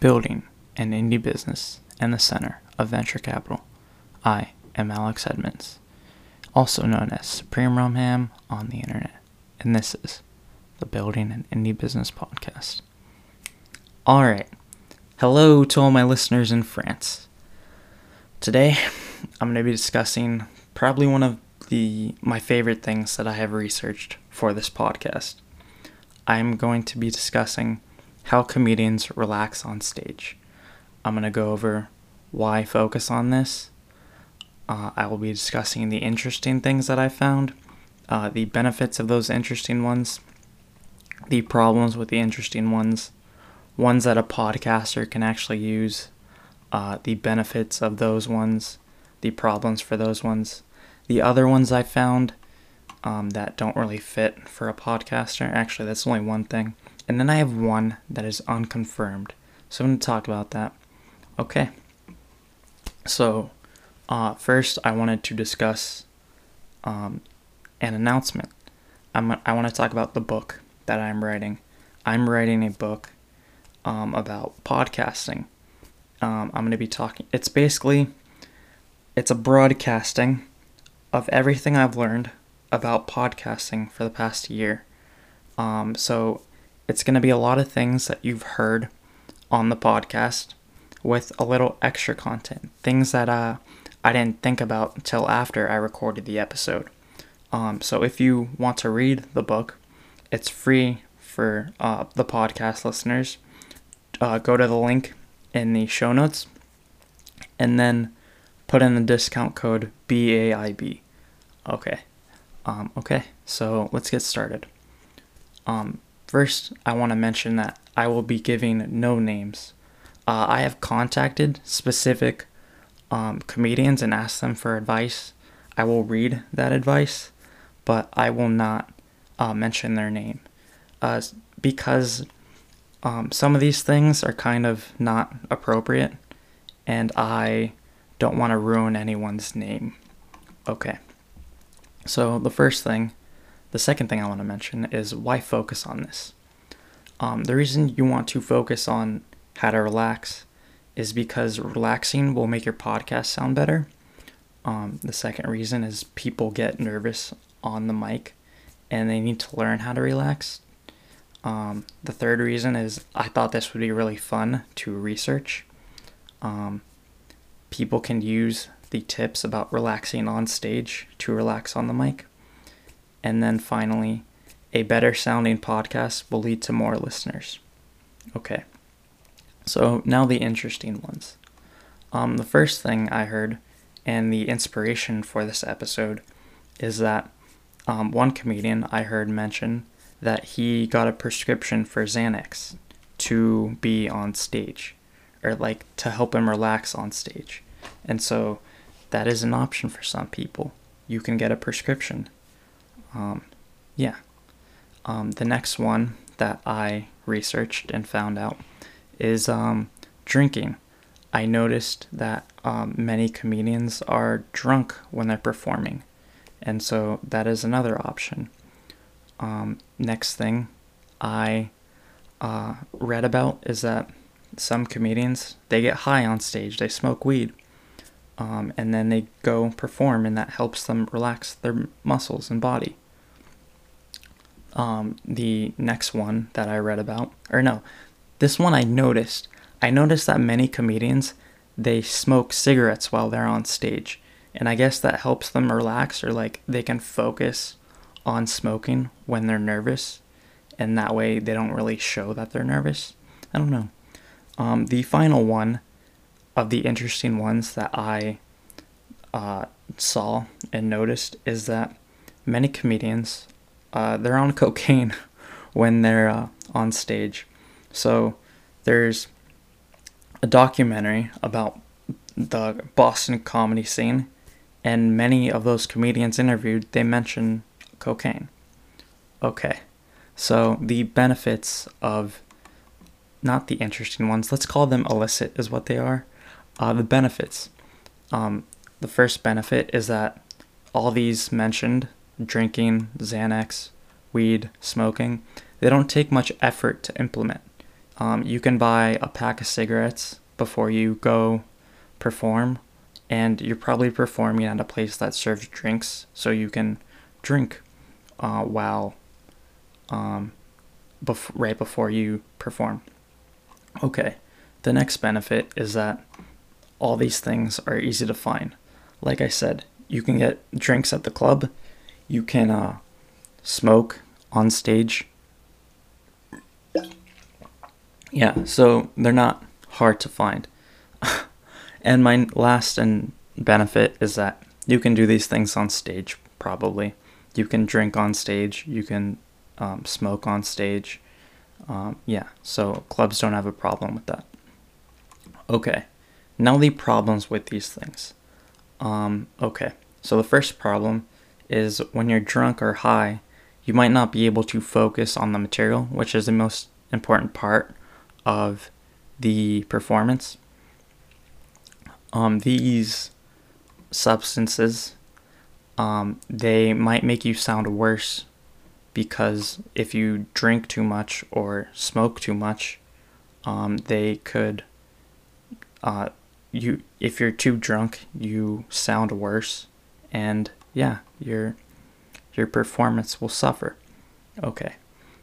building an indie business and the center of venture capital. I am Alex Edmonds, also known as Supreme Rumham on the internet, and this is the Building an Indie Business podcast. All right, hello to all my listeners in France. Today, I'm going to be discussing probably one of the my favorite things that I have researched for this podcast. I'm going to be discussing how comedians relax on stage. I'm going to go over why focus on this. Uh, I will be discussing the interesting things that I found, uh, the benefits of those interesting ones, the problems with the interesting ones, ones that a podcaster can actually use, uh, the benefits of those ones, the problems for those ones. The other ones I found um, that don't really fit for a podcaster, actually, that's only one thing. And then I have one that is unconfirmed. So I'm going to talk about that. Okay. So, uh, first, I wanted to discuss um, an announcement. I'm, I want to talk about the book that I'm writing. I'm writing a book um, about podcasting. Um, I'm going to be talking. It's basically, it's a broadcasting of everything I've learned about podcasting for the past year. Um, so it's going to be a lot of things that you've heard on the podcast with a little extra content, things that uh, I didn't think about until after I recorded the episode. Um, so if you want to read the book, it's free for uh, the podcast listeners. Uh, go to the link in the show notes and then put in the discount code BAIB. Okay. Um, okay, so let's get started. Um, First, I want to mention that I will be giving no names. Uh, I have contacted specific um, comedians and asked them for advice. I will read that advice, but I will not uh, mention their name uh, because um, some of these things are kind of not appropriate, and I don't want to ruin anyone's name. Okay. So, the first thing the second thing I want to mention is why focus on this. Um, the reason you want to focus on how to relax is because relaxing will make your podcast sound better. Um, the second reason is people get nervous on the mic and they need to learn how to relax. Um, the third reason is I thought this would be really fun to research. Um, people can use the tips about relaxing on stage to relax on the mic. And then finally, a better sounding podcast will lead to more listeners. Okay. So now the interesting ones. Um, the first thing I heard and the inspiration for this episode is that um, one comedian I heard mention that he got a prescription for Xanax to be on stage or like to help him relax on stage. And so that is an option for some people. You can get a prescription um, yeah. Um, the next one that I researched and found out is um, drinking. I noticed that um, many comedians are drunk when they're performing, and so that is another option. Um, next thing I uh, read about is that some comedians they get high on stage, they smoke weed, um, and then they go perform, and that helps them relax their muscles and body. Um, the next one that I read about, or no, this one I noticed. I noticed that many comedians they smoke cigarettes while they're on stage, and I guess that helps them relax or like they can focus on smoking when they're nervous, and that way they don't really show that they're nervous. I don't know. Um, the final one of the interesting ones that I uh, saw and noticed is that many comedians uh, they're on cocaine when they're uh, on stage. So there's a documentary about the Boston comedy scene, and many of those comedians interviewed they mention cocaine. Okay, so the benefits of not the interesting ones, let's call them illicit, is what they are. Uh, the benefits. Um, the first benefit is that all these mentioned drinking, Xanax, weed, smoking, they don't take much effort to implement. Um, you can buy a pack of cigarettes before you go perform, and you're probably performing at a place that serves drinks, so you can drink uh, while um, bef- right before you perform. Okay, the next benefit is that all these things are easy to find. Like I said, you can get drinks at the club, you can uh, smoke on stage. Yeah, so they're not hard to find. and my last and benefit is that you can do these things on stage, probably. You can drink on stage, you can um, smoke on stage. Um, yeah, so clubs don't have a problem with that. Okay, now the problems with these things. Um, okay, so the first problem is when you're drunk or high, you might not be able to focus on the material, which is the most important part of the performance. Um, these substances, um, they might make you sound worse because if you drink too much or smoke too much, um, they could. Uh, you if you're too drunk, you sound worse, and yeah, your your performance will suffer. Okay,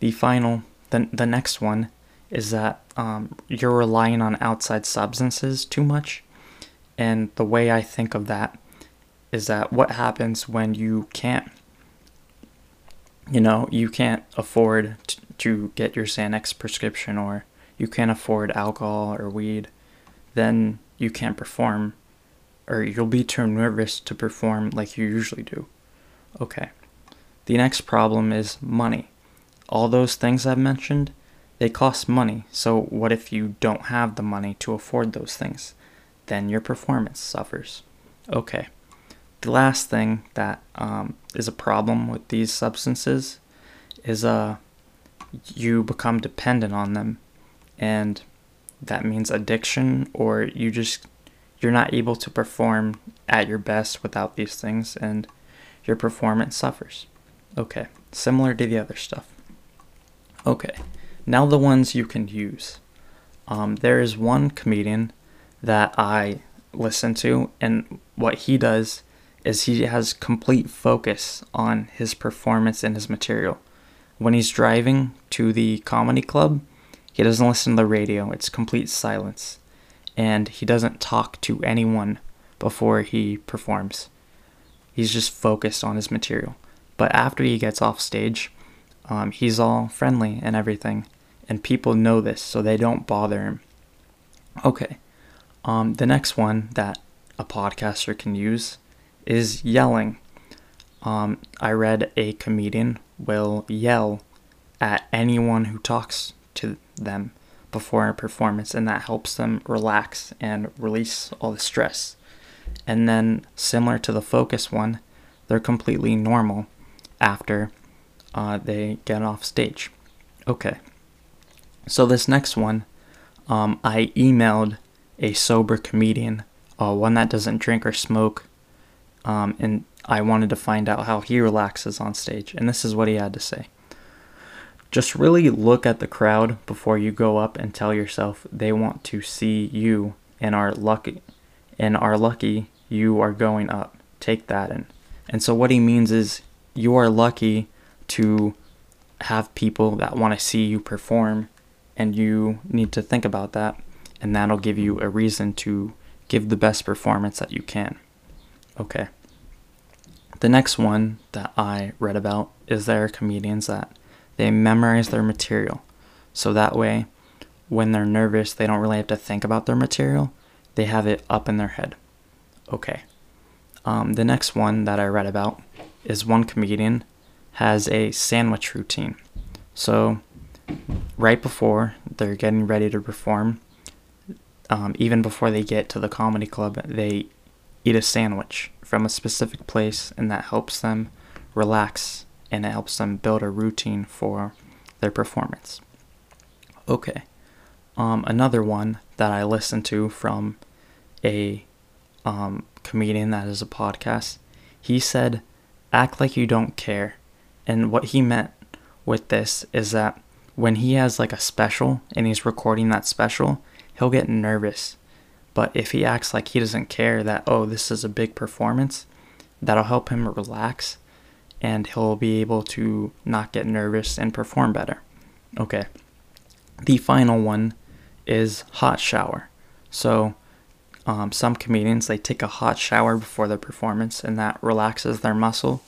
the final the the next one is that um, you're relying on outside substances too much, and the way I think of that is that what happens when you can't you know, you can't afford t- to get your Xanax prescription or you can't afford alcohol or weed, then you can't perform or you'll be too nervous to perform like you usually do. Okay. The next problem is money. All those things I've mentioned, they cost money. So what if you don't have the money to afford those things? Then your performance suffers. Okay the last thing that um, is a problem with these substances is uh, you become dependent on them, and that means addiction, or you just you're not able to perform at your best without these things, and your performance suffers. Okay, similar to the other stuff. Okay, now the ones you can use. Um, there is one comedian that I listen to, and what he does is he has complete focus on his performance and his material. When he's driving to the comedy club, he doesn't listen to the radio, it's complete silence. And he doesn't talk to anyone before he performs. He's just focused on his material. But after he gets off stage, um, he's all friendly and everything. And people know this, so they don't bother him. Okay. Um, the next one that a podcaster can use is yelling. Um, I read a comedian will yell at anyone who talks to them before a performance, and that helps them relax and release all the stress. And then, similar to the focus one, they're completely normal after uh, they get off stage. Okay. So, this next one, um, I emailed a sober comedian, uh, one that doesn't drink or smoke, um, and I wanted to find out how he relaxes on stage. And this is what he had to say. Just really look at the crowd before you go up and tell yourself they want to see you and are lucky and are lucky you are going up. Take that in. And so what he means is you are lucky to have people that want to see you perform and you need to think about that and that'll give you a reason to give the best performance that you can. Okay. The next one that I read about is there are comedians that they memorize their material. So that way, when they're nervous, they don't really have to think about their material. They have it up in their head. Okay. Um, the next one that I read about is one comedian has a sandwich routine. So, right before they're getting ready to perform, um, even before they get to the comedy club, they eat a sandwich from a specific place, and that helps them relax and it helps them build a routine for their performance. Okay. Um, another one that I listened to from a um, comedian that is a podcast, he said, act like you don't care. And what he meant with this is that when he has like a special and he's recording that special, he'll get nervous. But if he acts like he doesn't care that, oh, this is a big performance, that'll help him relax and he'll be able to not get nervous and perform better. Okay. The final one is hot shower. So, um, some comedians they take a hot shower before their performance, and that relaxes their muscle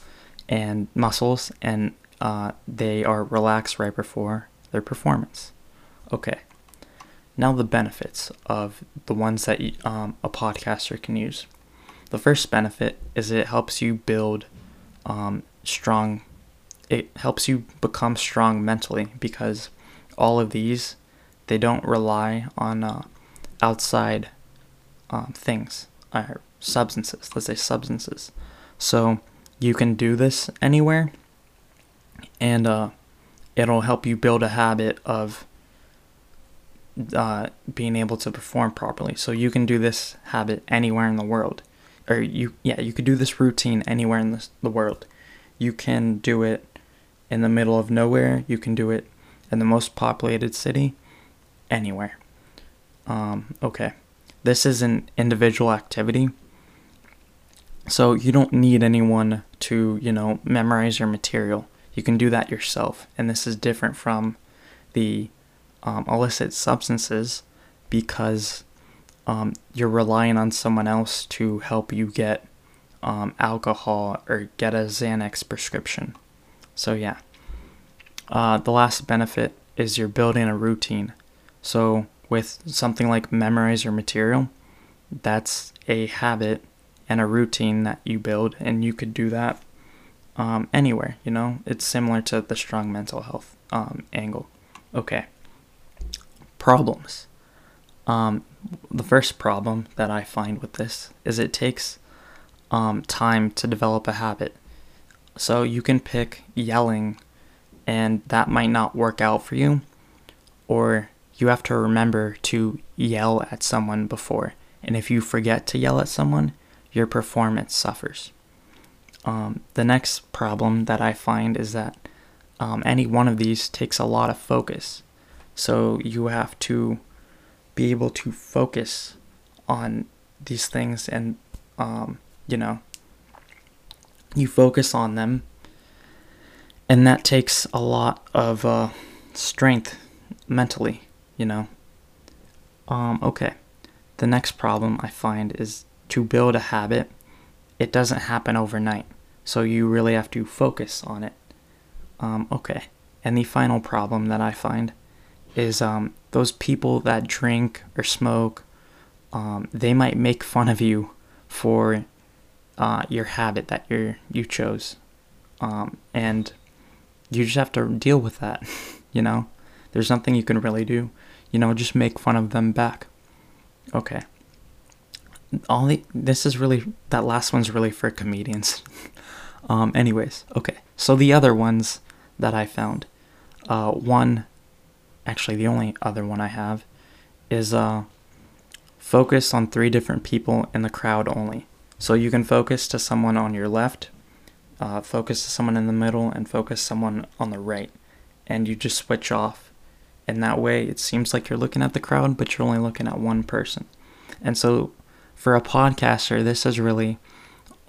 and muscles, and uh, they are relaxed right before their performance. Okay. Now the benefits of the ones that um, a podcaster can use. The first benefit is it helps you build um, strong. It helps you become strong mentally because all of these they don't rely on uh, outside um, things or substances. Let's say substances. So you can do this anywhere, and uh, it'll help you build a habit of uh, being able to perform properly. So you can do this habit anywhere in the world, or you yeah you could do this routine anywhere in the the world. You can do it in the middle of nowhere. You can do it in the most populated city, anywhere. Um, okay, this is an individual activity. So you don't need anyone to, you know, memorize your material. You can do that yourself. And this is different from the um, illicit substances because um, you're relying on someone else to help you get um, alcohol or get a Xanax prescription. So, yeah. Uh, the last benefit is you're building a routine. So, with something like memorize your material, that's a habit and a routine that you build, and you could do that um, anywhere. You know, it's similar to the strong mental health um, angle. Okay. Problems. Um, the first problem that I find with this is it takes um, time to develop a habit. So you can pick yelling, and that might not work out for you, or you have to remember to yell at someone before. And if you forget to yell at someone, your performance suffers. Um, the next problem that I find is that um, any one of these takes a lot of focus. So you have to be able to focus on these things and, um, you know, you focus on them. And that takes a lot of uh, strength mentally, you know. Um, okay. The next problem I find is to build a habit, it doesn't happen overnight. So you really have to focus on it. Um, okay. And the final problem that I find is um, those people that drink or smoke, um, they might make fun of you for uh, your habit that you you chose, um, and you just have to deal with that. you know, there's nothing you can really do. You know, just make fun of them back. Okay all the this is really that last one's really for comedians. um, anyways, okay. So the other ones that I found, uh, one, actually the only other one I have, is uh, focus on three different people in the crowd only. So you can focus to someone on your left, uh, focus to someone in the middle, and focus someone on the right, and you just switch off. And that way, it seems like you're looking at the crowd, but you're only looking at one person. And so for a podcaster, this is really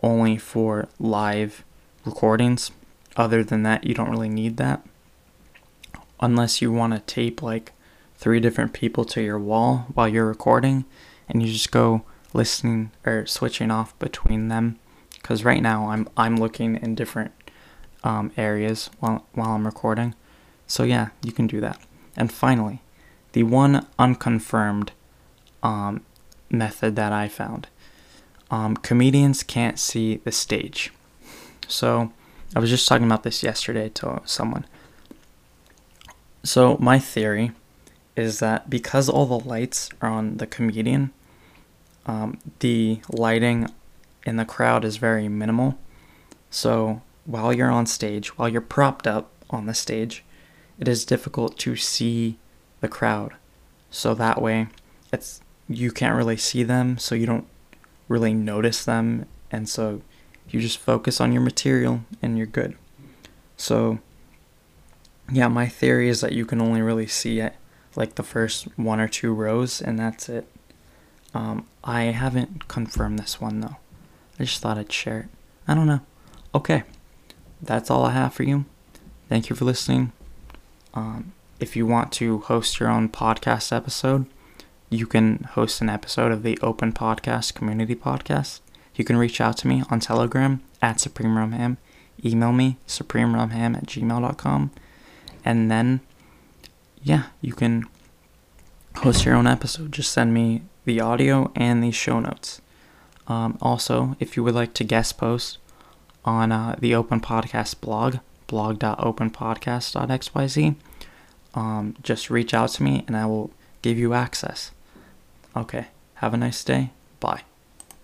only for live recordings. Other than that, you don't really need that. Unless you want to tape like three different people to your wall while you're recording and you just go listening or switching off between them. Because right now I'm I'm looking in different um, areas while while I'm recording. So yeah, you can do that. And finally, the one unconfirmed um, method that I found. Um, comedians can't see the stage. So, I was just talking about this yesterday to someone. So, my theory is that because all the lights are on the comedian, um, the lighting in the crowd is very minimal. So, while you're on stage, while you're propped up on the stage, it is difficult to see the crowd. So that way, it's you can't really see them, so you don't really notice them, and so you just focus on your material and you're good. So yeah, my theory is that you can only really see it like the first one or two rows, and that's it. Um, I haven't confirmed this one though. I just thought I'd share it. I don't know. Okay, that's all I have for you. Thank you for listening. Um, if you want to host your own podcast episode, you can host an episode of the Open Podcast Community Podcast. You can reach out to me on Telegram at Supreme Rumham. Email me, supremerumham at gmail.com. And then, yeah, you can host your own episode. Just send me the audio and the show notes. Um, also, if you would like to guest post on uh, the Open Podcast blog, blog.openpodcast.xyz, um, just reach out to me and I will give you access. Okay, have a nice day. Bye.